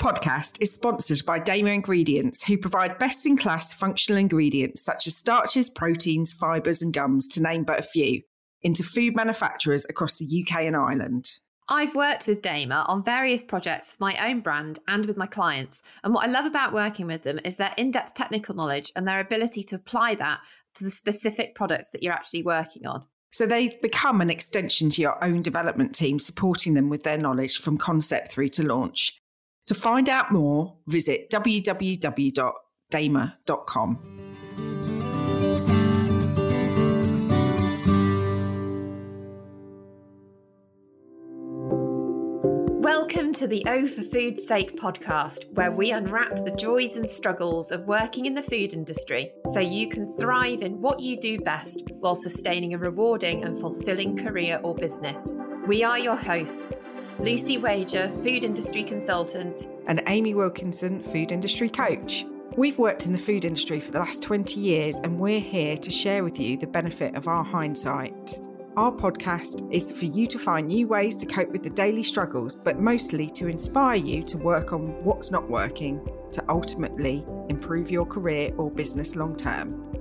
podcast is sponsored by Damer Ingredients, who provide best in class functional ingredients such as starches, proteins, fibres, and gums, to name but a few, into food manufacturers across the UK and Ireland. I've worked with Damer on various projects for my own brand and with my clients. And what I love about working with them is their in depth technical knowledge and their ability to apply that to the specific products that you're actually working on. So they become an extension to your own development team, supporting them with their knowledge from concept through to launch. To find out more, visit www.damer.com. Welcome to the O for Food's Sake podcast, where we unwrap the joys and struggles of working in the food industry so you can thrive in what you do best while sustaining a rewarding and fulfilling career or business. We are your hosts. Lucy Wager, food industry consultant, and Amy Wilkinson, food industry coach. We've worked in the food industry for the last 20 years and we're here to share with you the benefit of our hindsight. Our podcast is for you to find new ways to cope with the daily struggles, but mostly to inspire you to work on what's not working to ultimately improve your career or business long term.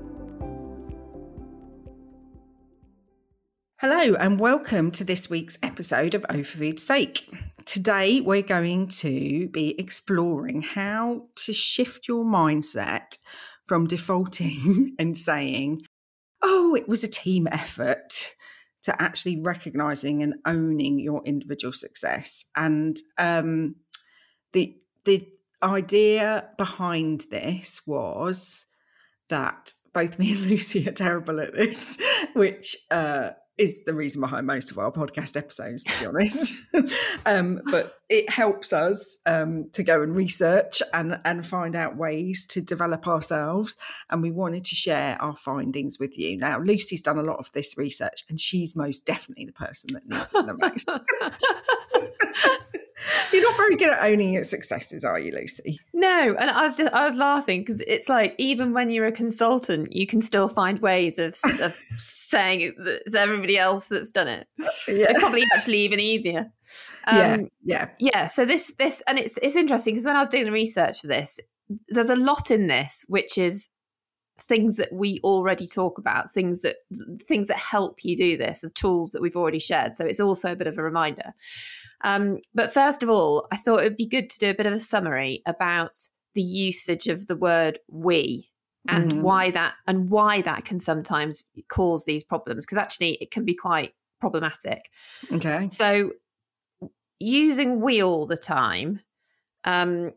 Hello, and welcome to this week's episode of O for Food's Sake. Today, we're going to be exploring how to shift your mindset from defaulting and saying, oh, it was a team effort, to actually recognizing and owning your individual success. And um, the, the idea behind this was that both me and Lucy are terrible at this, which uh, is the reason behind most of our podcast episodes, to be honest. um, but it helps us um, to go and research and, and find out ways to develop ourselves. And we wanted to share our findings with you. Now, Lucy's done a lot of this research, and she's most definitely the person that needs it the most. You're not very good at owning your successes, are you, Lucy? No, and I was just I was laughing because it's like even when you're a consultant, you can still find ways of, of saying it's everybody else that's done it. Yeah. It's probably actually even easier. Um, yeah, yeah, yeah. So this this and it's it's interesting because when I was doing the research for this, there's a lot in this which is things that we already talk about, things that things that help you do this as tools that we've already shared. So it's also a bit of a reminder. Um, but first of all, I thought it would be good to do a bit of a summary about the usage of the word we and mm-hmm. why that and why that can sometimes cause these problems because actually it can be quite problematic. Okay. So using we all the time um,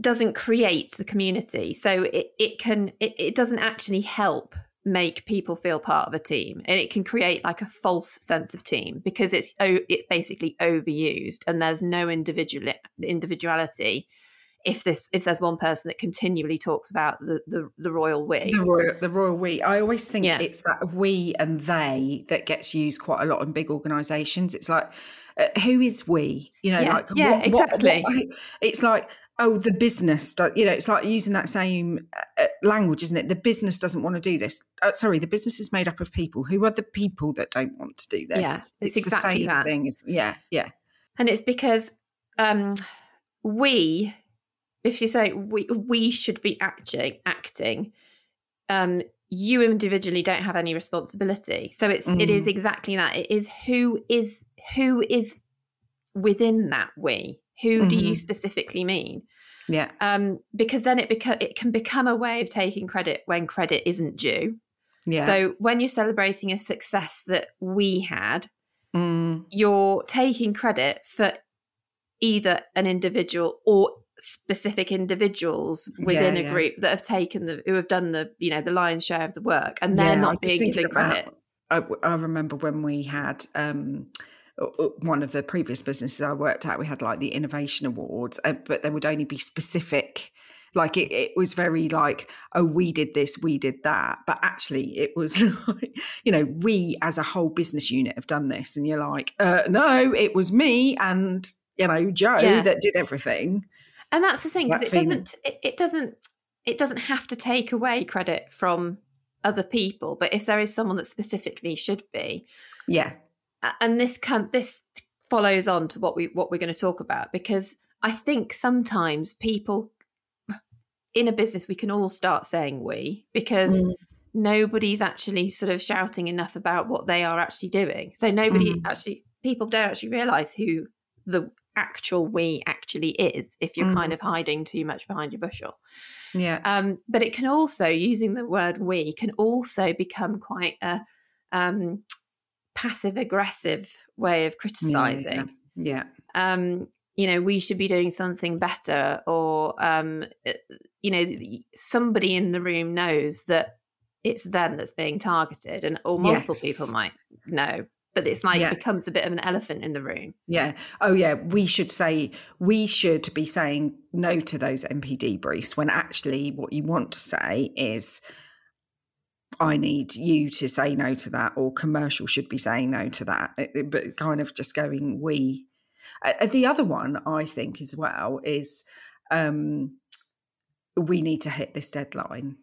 doesn't create the community. So it, it can it, it doesn't actually help make people feel part of a team and it can create like a false sense of team because it's it's basically overused and there's no individual individuality if this if there's one person that continually talks about the the, the royal we. The royal the royal we. I always think yeah. it's that we and they that gets used quite a lot in big organizations. It's like uh, who is we? You know yeah. like yeah what, exactly what, what, it's like oh the business you know it's like using that same uh, uh, language isn't it? The business doesn't want to do this. Uh, sorry the business is made up of people. Who are the people that don't want to do this? yeah it's, it's exactly the same that. thing yeah yeah. And it's because um we if you say we we should be acting acting um you individually don't have any responsibility. So it's mm. it is mm. exactly that. It is who is who is within that we who mm-hmm. do you mm-hmm. specifically mean? Yeah. Um, because then it beca- it can become a way of taking credit when credit isn't due. Yeah. So when you're celebrating a success that we had, mm. you're taking credit for either an individual or specific individuals within yeah, a yeah. group that have taken the who have done the you know the lion's share of the work and they're yeah, not being given credit. I, I remember when we had um one of the previous businesses I worked at, we had like the innovation awards, uh, but there would only be specific. Like it, it was very like, oh, we did this, we did that. But actually, it was like, you know, we as a whole business unit have done this. And you're like, uh, no, it was me and, you know, Joe yeah. that did everything. And that's the thing, because it doesn't, it, it doesn't, it doesn't have to take away credit from other people. But if there is someone that specifically should be, yeah, and this come this follows on to what we what we're going to talk about because I think sometimes people in a business we can all start saying we because mm. nobody's actually sort of shouting enough about what they are actually doing. So nobody mm. actually people don't actually realize who the actual we actually is if you're mm. kind of hiding too much behind your bushel. Yeah. Um, but it can also using the word we can also become quite a um, passive aggressive way of criticizing. Yeah. yeah. Um, you know, we should be doing something better, or um, uh, you know, somebody in the room knows that it's them that's being targeted, and or multiple yes. people might know but it's like yeah. it becomes a bit of an elephant in the room. Yeah. Oh, yeah. We should say, we should be saying no to those NPD briefs when actually what you want to say is, I need you to say no to that, or commercial should be saying no to that. But kind of just going, we. Uh, the other one, I think, as well, is um, we need to hit this deadline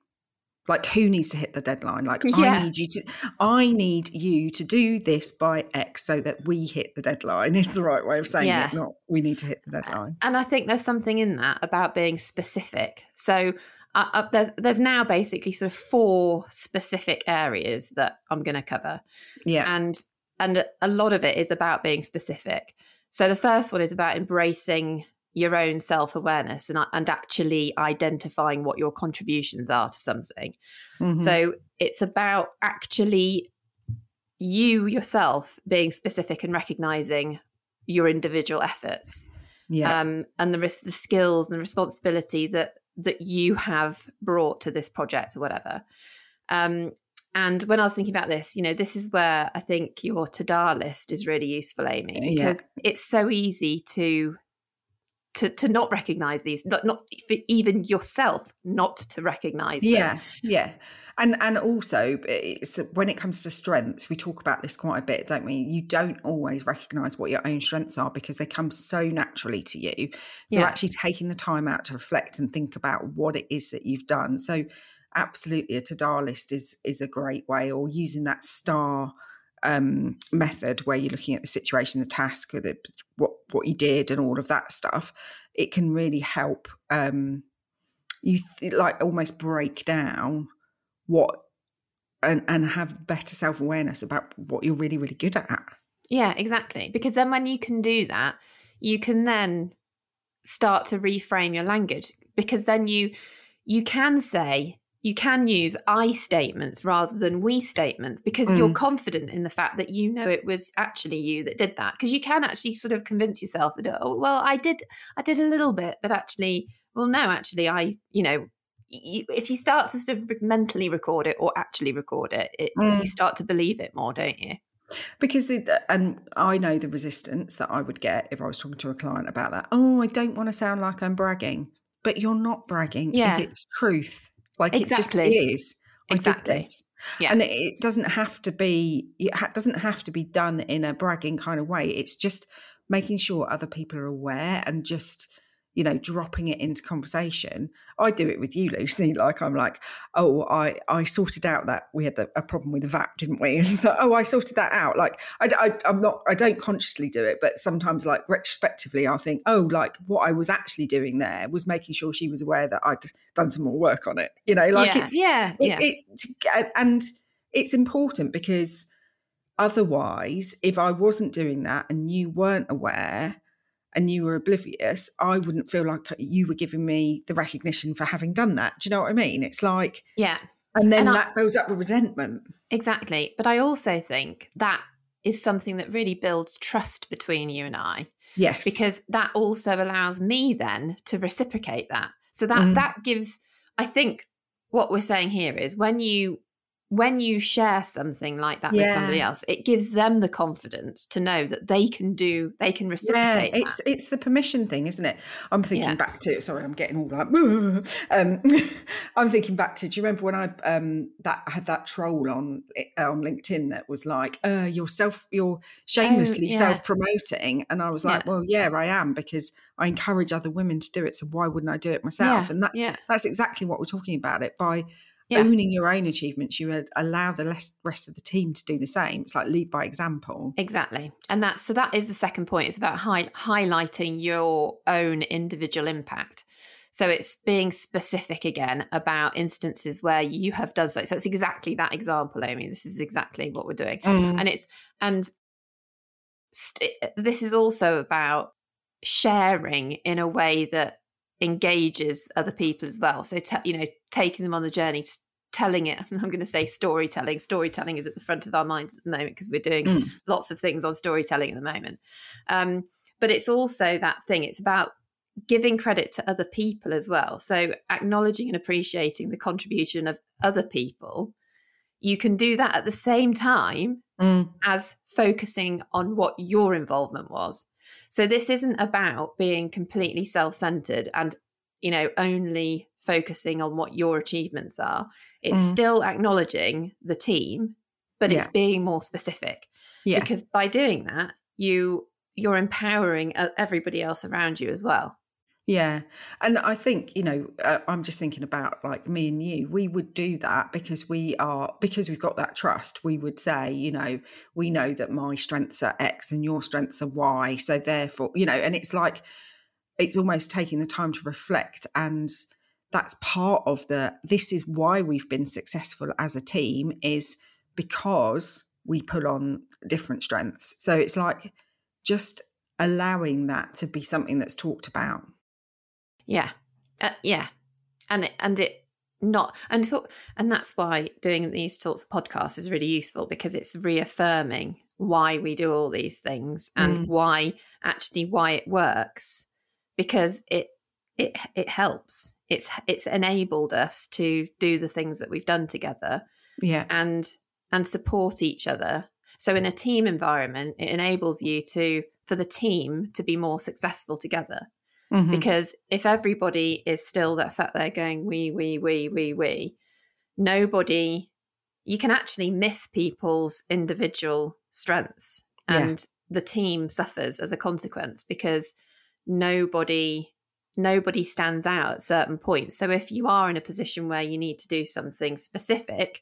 like who needs to hit the deadline like yeah. i need you to i need you to do this by x so that we hit the deadline is the right way of saying yeah. it not we need to hit the deadline and i think there's something in that about being specific so uh, uh, there's there's now basically sort of four specific areas that i'm going to cover yeah and and a lot of it is about being specific so the first one is about embracing your own self awareness and, and actually identifying what your contributions are to something. Mm-hmm. So it's about actually you yourself being specific and recognizing your individual efforts. Yeah. Um, and the risk, the skills and responsibility that that you have brought to this project or whatever. Um, and when I was thinking about this, you know, this is where I think your to-do list is really useful, Amy, because yeah. it's so easy to to to not recognize these not, not even yourself not to recognize them. yeah them. yeah and and also when it comes to strengths we talk about this quite a bit don't we? You don't always recognize what your own strengths are because they come so naturally to you. So yeah. actually taking the time out to reflect and think about what it is that you've done. So absolutely a to-do list is is a great way or using that star um, method where you're looking at the situation, the task, the, what what you did, and all of that stuff, it can really help um, you th- like almost break down what and and have better self awareness about what you're really really good at. Yeah, exactly. Because then when you can do that, you can then start to reframe your language because then you you can say you can use I statements rather than we statements because mm. you're confident in the fact that you know it was actually you that did that. Because you can actually sort of convince yourself that, oh, well, I did, I did a little bit, but actually, well, no, actually, I, you know, if you start to sort of mentally record it or actually record it, it mm. you start to believe it more, don't you? Because the, and I know the resistance that I would get if I was talking to a client about that. Oh, I don't want to sound like I'm bragging, but you're not bragging yeah. if it's truth like exactly. it just is. I exactly. Yeah. And it doesn't have to be it doesn't have to be done in a bragging kind of way. It's just making sure other people are aware and just you know dropping it into conversation i do it with you lucy. Like i'm like oh i i sorted out that we had the, a problem with the vat didn't we? And so oh i sorted that out. Like I, I i'm not i don't consciously do it but sometimes like retrospectively i think oh like what i was actually doing there was making sure she was aware that i'd done some more work on it. You know like yeah. it's yeah. it, yeah. it, and it's important because otherwise if i wasn't doing that and you weren't aware and you were oblivious, I wouldn't feel like you were giving me the recognition for having done that. Do you know what I mean? It's like, yeah. And then and that I, builds up with resentment. Exactly. But I also think that is something that really builds trust between you and I. Yes. Because that also allows me then to reciprocate that. So that mm. that gives I think what we're saying here is when you when you share something like that yeah. with somebody else, it gives them the confidence to know that they can do, they can reciprocate. Yeah, it's that. it's the permission thing, isn't it? I'm thinking yeah. back to sorry, I'm getting all like um, I'm thinking back to do you remember when I um that I had that troll on uh, on LinkedIn that was like, uh, you're self you're shamelessly oh, self-promoting. And I was like, Well, yeah, I am because I encourage other women to do it. So why wouldn't I do it myself? and that yeah. that's exactly what we're talking about it by yeah. owning your own achievements, you allow the rest of the team to do the same. It's like lead by example. Exactly. And that's so that is the second point. It's about high, highlighting your own individual impact. So it's being specific again about instances where you have done so. So it's exactly that example, Amy. This is exactly what we're doing. Mm. And it's, and st- this is also about sharing in a way that engages other people as well. So, te- you know, taking them on the journey, telling it. I'm going to say storytelling. Storytelling is at the front of our minds at the moment because we're doing mm. lots of things on storytelling at the moment. Um, but it's also that thing. It's about giving credit to other people as well. So acknowledging and appreciating the contribution of other people. You can do that at the same time mm. as focusing on what your involvement was. So this isn't about being completely self-centered and you know only focusing on what your achievements are. It's mm. still acknowledging the team, but yeah. it's being more specific. Yeah. Because by doing that, you you're empowering everybody else around you as well. Yeah. And I think, you know, uh, I'm just thinking about like me and you, we would do that because we are, because we've got that trust, we would say, you know, we know that my strengths are X and your strengths are Y. So therefore, you know, and it's like, it's almost taking the time to reflect. And that's part of the, this is why we've been successful as a team is because we pull on different strengths. So it's like just allowing that to be something that's talked about. Yeah, uh, yeah, and it, and it not and and that's why doing these sorts of podcasts is really useful because it's reaffirming why we do all these things and mm. why actually why it works because it it it helps. It's it's enabled us to do the things that we've done together yeah. and and support each other. So in a team environment it enables you to for the team to be more successful together Mm-hmm. Because if everybody is still that sat there going, we, we, we, we, we, nobody, you can actually miss people's individual strengths and yeah. the team suffers as a consequence because nobody nobody stands out at certain points so if you are in a position where you need to do something specific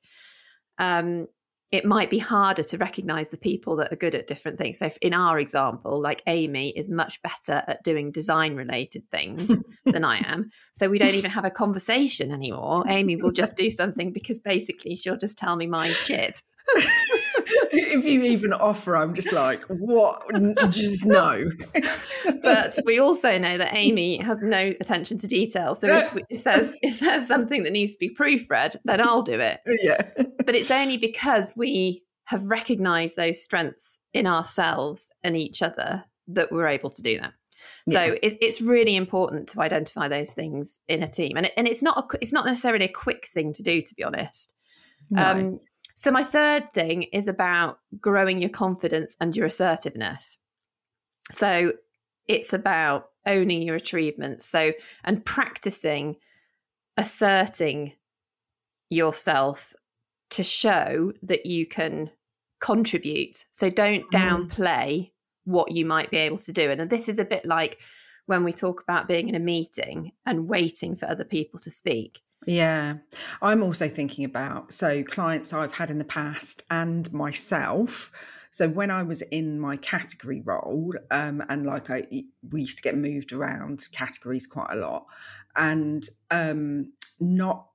um, it might be harder to recognize the people that are good at different things. So, in our example, like Amy is much better at doing design related things than I am. So, we don't even have a conversation anymore. Amy will just do something because basically she'll just tell me my shit. if you even offer, I'm just like, what? Just no. but we also know that Amy has no attention to detail. So if, we, if, there's if there's something that needs to be proofread, then I'll do it. Yeah. But it's only because we have recognized those strengths in ourselves and each other that we're able to do that. So yeah. it, it's really important to identify those things in a team, and it, and it's not a, it's not necessarily a quick thing to do, to be honest. No. Um, so, my third thing is about growing your confidence and your assertiveness. So, it's about owning your achievements. So, and practicing asserting yourself to show that you can contribute. So, don't mm. downplay what you might be able to do. And this is a bit like when we talk about being in a meeting and waiting for other people to speak. Yeah. I'm also thinking about so clients I've had in the past and myself. So when I was in my category role, um, and like I we used to get moved around categories quite a lot, and um, not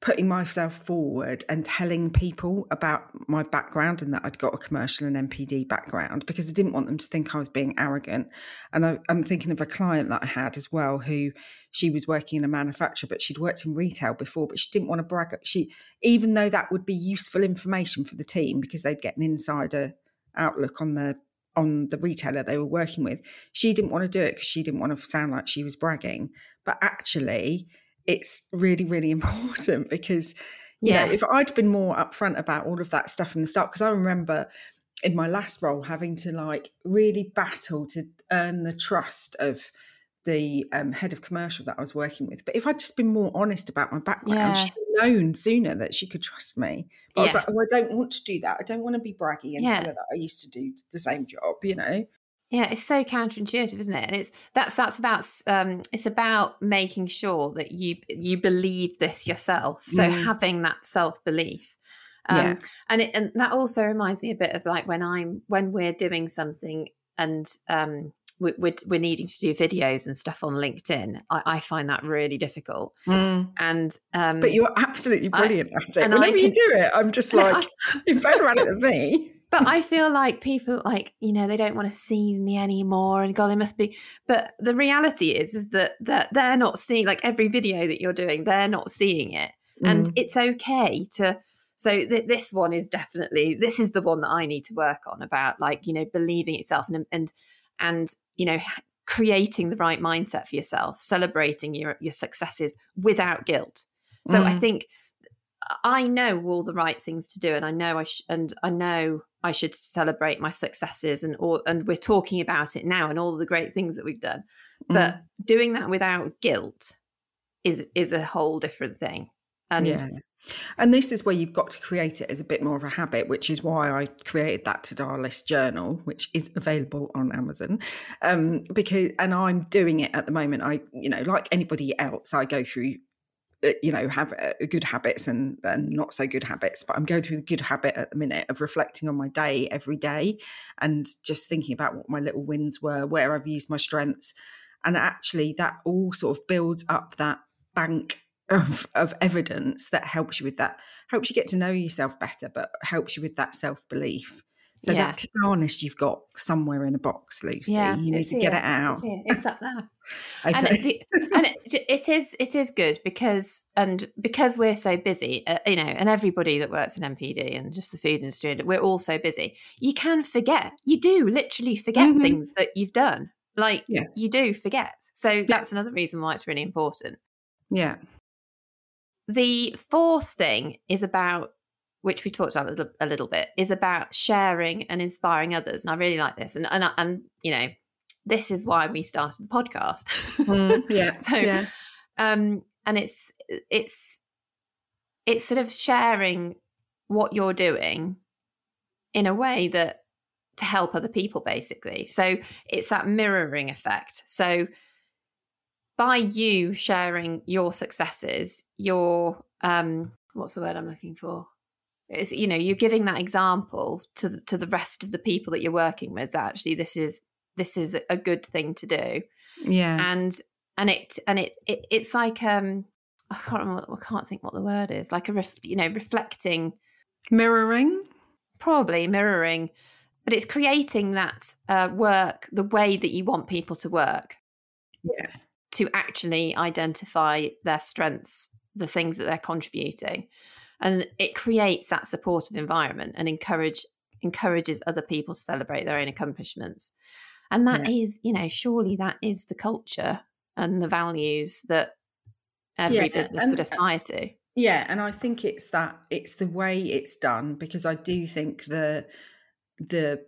putting myself forward and telling people about my background and that I'd got a commercial and NPD background because I didn't want them to think I was being arrogant. And I, am thinking of a client that I had as well who she was working in a manufacturer, but she'd worked in retail before, but she didn't want to brag. She, even though that would be useful information for the team because they'd get an insider outlook on the on the retailer they were working with, she didn't want to do it because she didn't want to sound like she was bragging. But actually, it's really, really important because, you yeah. know, if I'd been more upfront about all of that stuff from the start, because I remember in my last role having to like really battle to earn the trust of the um, head of commercial that I was working with. But if I'd just been more honest about my background, yeah. she'd known sooner that she could trust me. But yeah. I was like, oh, I don't want to do that. I don't want to be braggy and yeah. tell her that I used to do the same job, you know? Yeah, it's so counterintuitive, isn't it? And it's that's that's about um, it's about making sure that you you believe this yourself. So mm. having that self belief, um, yeah. and it, and that also reminds me a bit of like when I'm when we're doing something and um, we're, we're, needing to do videos and stuff on LinkedIn. I, I find that really difficult. Mm. And um, but you're absolutely brilliant I, at it. Whenever can, you do it, I'm just like I, you're better at it than me but I feel like people like you know they don't want to see me anymore, and God, they must be. But the reality is, is that that they're not seeing like every video that you're doing, they're not seeing it, mm. and it's okay to. So th- this one is definitely this is the one that I need to work on about like you know believing itself and and and you know creating the right mindset for yourself, celebrating your your successes without guilt. So mm. I think I know all the right things to do, and I know I sh- and I know I should celebrate my successes, and all, and we're talking about it now, and all the great things that we've done. But mm. doing that without guilt is is a whole different thing. And yeah. And this is where you've got to create it as a bit more of a habit, which is why I created that to-do list journal, which is available on Amazon. Um, because and I'm doing it at the moment. I, you know, like anybody else, I go through you know have uh, good habits and, and not so good habits but i'm going through the good habit at the minute of reflecting on my day every day and just thinking about what my little wins were where i've used my strengths. And actually that all sort of builds up that bank of, of evidence that helps you with that helps you get to know yourself better but helps you with that self-belief so yeah. that tarnish you've got somewhere in a box, Lucy. Yeah, you need to here. get it out. It's, it's up there. okay. And, it, and it, it is it is good because and because we're so busy, uh, you know, and everybody that works in NPD and just the food industry, we're all so busy. You can forget. You do literally forget mm-hmm. things that you've done. Like yeah. you do forget. So that's another reason why it's really important. Yeah. The fourth thing is about which we talked about a little, a little, bit, is about sharing and inspiring others. And I really like this. And and and you know, this is why we started the podcast. Mm, yeah. so, yeah. um, and it's it's it's sort of sharing what you're doing in a way that to help other people, basically. So it's that mirroring effect. So by you sharing your successes, your um, what's the word I'm looking for? It's you know you're giving that example to the, to the rest of the people that you're working with that actually this is this is a good thing to do. Yeah. And and it and it, it it's like um i can't remember i can't think what the word is like a ref, you know reflecting mirroring? Probably mirroring but it's creating that uh, work the way that you want people to work. Yeah. To actually identify their strengths the things that they're contributing and it creates that supportive environment and encourage encourages other people to celebrate their own accomplishments and that yeah. is, you know surely that is the culture and the values that every yeah, business and, would aspire to yeah and i think it's that it's the way it's done because i do think the the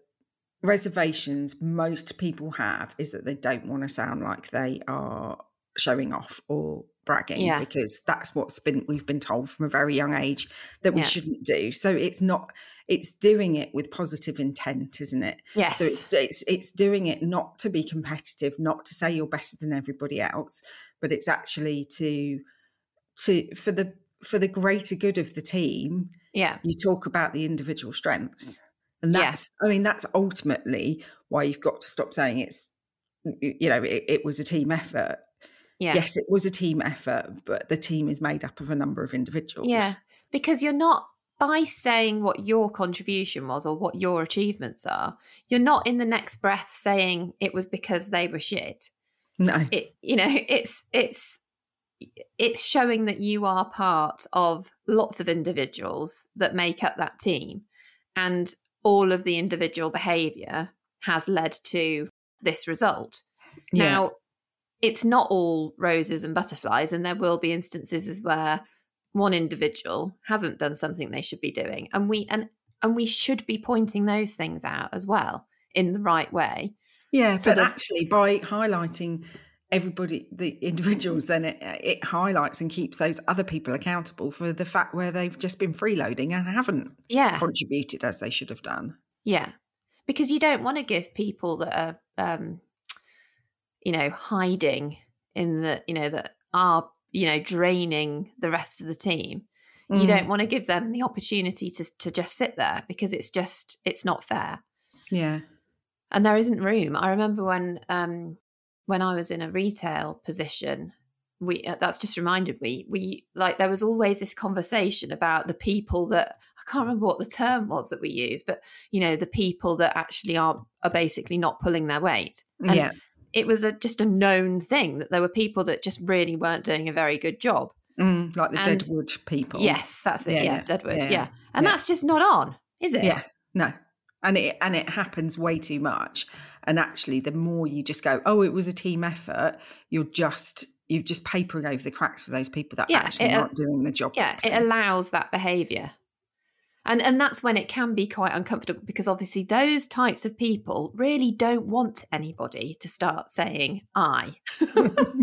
reservations most people have is that they don't want to sound like they are showing off or bragging yeah. because that's what's been we've been told from a very young age that we yeah. shouldn't do so it's not it's doing it with positive intent isn't it yes so it's it's it's doing it not to be competitive not to say you're better than everybody else but it's actually to to for the for the greater good of the team yeah you talk about the individual strengths and that's yeah. i mean that's ultimately why you've got to stop saying it's you know it, it was a team effort yeah. Yes, it was a team effort, but the team is made up of a number of individuals. Yeah. Because you're not by saying what your contribution was or what your achievements are, you're not in the next breath saying it was because they were shit. No. It you know, it's it's it's showing that you are part of lots of individuals that make up that team and all of the individual behavior has led to this result. Yeah. Now, it's not all roses and butterflies, and there will be instances as where one individual hasn't done something they should be doing, and we and and we should be pointing those things out as well in the right way. Yeah, but the, actually, by highlighting everybody, the individuals, then it, it highlights and keeps those other people accountable for the fact where they've just been freeloading and haven't yeah. contributed as they should have done. Yeah, because you don't want to give people that are um you know hiding in the you know that are you know draining the rest of the team. Mm. you don't want to give them the opportunity to to just sit there because it's just it's not fair. Yeah. And there isn't room. I remember when um when i was in a retail position we uh, that's just reminded me we like there was always this conversation about the people that I can't remember what the term was that we use, but you know the people that actually are are basically not pulling their weight. And yeah, it was a, just a known thing that there were people that just really weren't doing a very good job, mm, like the and, Deadwood people. Yes, that's it. Yeah, yeah Deadwood. Yeah, yeah. and yeah. that's just not on, is it? Yeah, no, and it and it happens way too much. And actually, the more you just go, oh, it was a team effort, you're just you're just papering over the cracks for those people that yeah, actually it, aren't doing the job. Yeah, properly. it allows that behaviour. And and that's when it can be quite uncomfortable because obviously those types of people really don't want anybody to start saying I.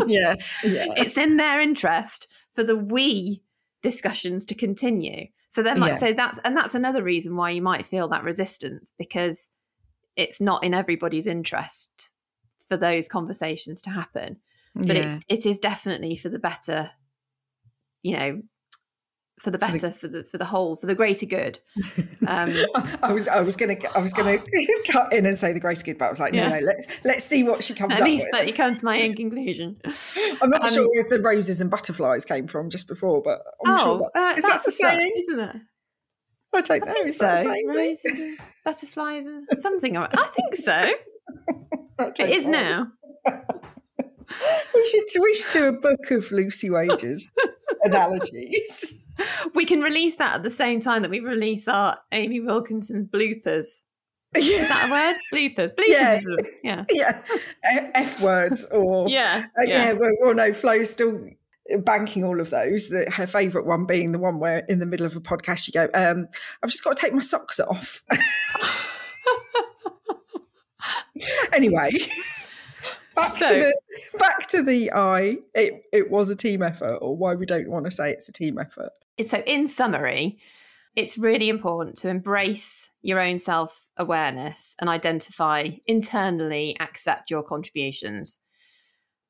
yeah, yeah. It's in their interest for the we discussions to continue. So then like yeah. so that's and that's another reason why you might feel that resistance because it's not in everybody's interest for those conversations to happen but yeah. it's it is definitely for the better you know for the better for the for the whole for the greater good um, i was i was gonna i was gonna cut in and say the greater good but i was like no yeah. no let's let's see what she comes let up me, with let me come to my own conclusion i'm not um, sure if the roses and butterflies came from just before but i'm oh, sure that, uh, is that the saying isn't it I don't know. I is so. that saying? Roses and butterflies and something. I think so. it is now we should we should do a book of Lucy Wager's analogies. We can release that at the same time that we release our Amy Wilkinson bloopers. Yeah. Is that a word? Bloopers. Bloopers. Yeah. Yeah. yeah. F words or yeah. Uh, yeah. yeah. Well, well, no, Flo's still banking all of those. That her favourite one being the one where in the middle of a podcast you go, um, "I've just got to take my socks off." anyway, back so, to the back to the I. It it was a team effort, or why we don't want to say it's a team effort. So, in summary, it's really important to embrace your own self awareness and identify internally, accept your contributions,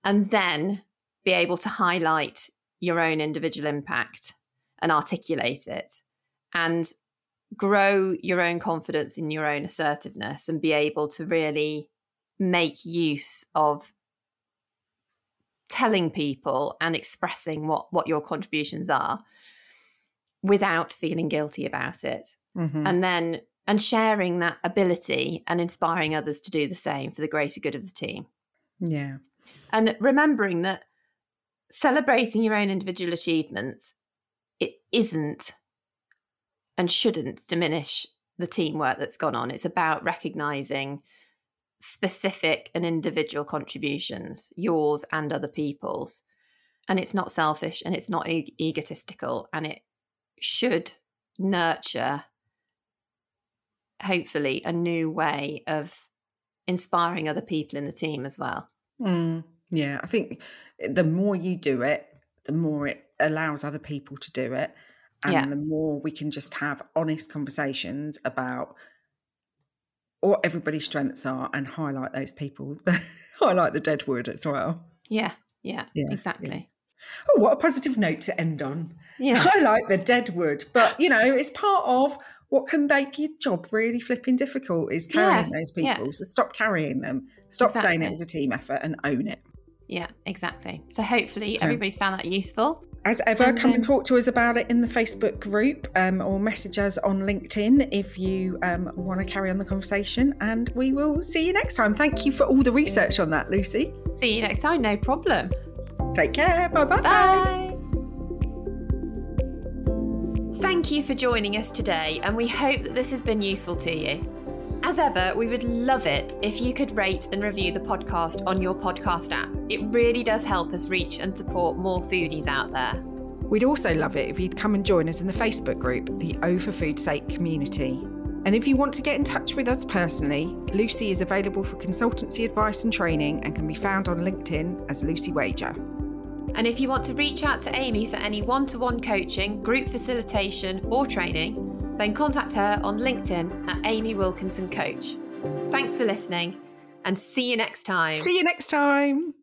and then be able to highlight your own individual impact and articulate it and grow your own confidence in your own assertiveness and be able to really make use of telling people and expressing what what your contributions are without feeling guilty about it. Mm-hmm. and then and sharing that ability and inspiring others to do the same for the greater good of the team. Yeah. And remembering that celebrating your own individual achievements it isn't and shouldn't diminish the teamwork that's gone on. It's about recognizing specific and individual contributions, yours and other people's. And it's not selfish and it's not e- egotistical and it should nurture, hopefully, a new way of inspiring other people in the team as well. Mm, yeah, I think the more you do it, the more it allows other people to do it. And yeah. the more we can just have honest conversations about what everybody's strengths are and highlight those people highlight the deadwood as well. Yeah yeah, yeah exactly. yeah. oh what a positive note to end on. Yeah. Highlight the deadwood but you know it's part of what can make your job really flipping difficult is carrying yeah, those people. Yeah. so stop carrying them. Stop exactly. saying it was a team effort and own it yeah exactly so hopefully everybody's found that useful as ever, and come and talk to us about it in the Facebook group um, or message us on LinkedIn if you um, want to carry on the conversation. And we will see you next time. Thank you for all the research on that, Lucy. See you next time, no problem. Take care. Bye-bye. Bye. Thank you for joining us today, and we hope that this has been useful to you. As ever, we would love it if you could rate and review the podcast on your podcast app. It really does help us reach and support more foodies out there. We'd also love it if you'd come and join us in the Facebook group, the O for Food's Sake community. And if you want to get in touch with us personally, Lucy is available for consultancy advice and training and can be found on LinkedIn as Lucy Wager. And if you want to reach out to Amy for any one to one coaching, group facilitation, or training, then contact her on LinkedIn at Amy Wilkinson Coach. Thanks for listening and see you next time. See you next time.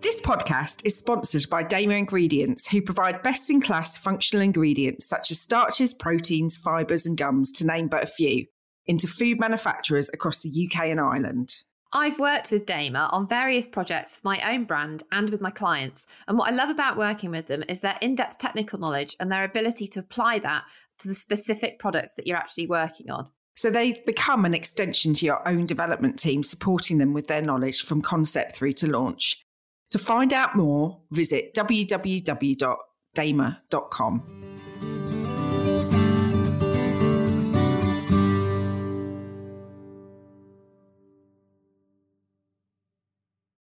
This podcast is sponsored by Damer Ingredients, who provide best in class functional ingredients such as starches, proteins, fibres, and gums, to name but a few, into food manufacturers across the UK and Ireland. I've worked with Damer on various projects for my own brand and with my clients. And what I love about working with them is their in depth technical knowledge and their ability to apply that to the specific products that you're actually working on. So they become an extension to your own development team, supporting them with their knowledge from concept through to launch. To find out more, visit www.damer.com.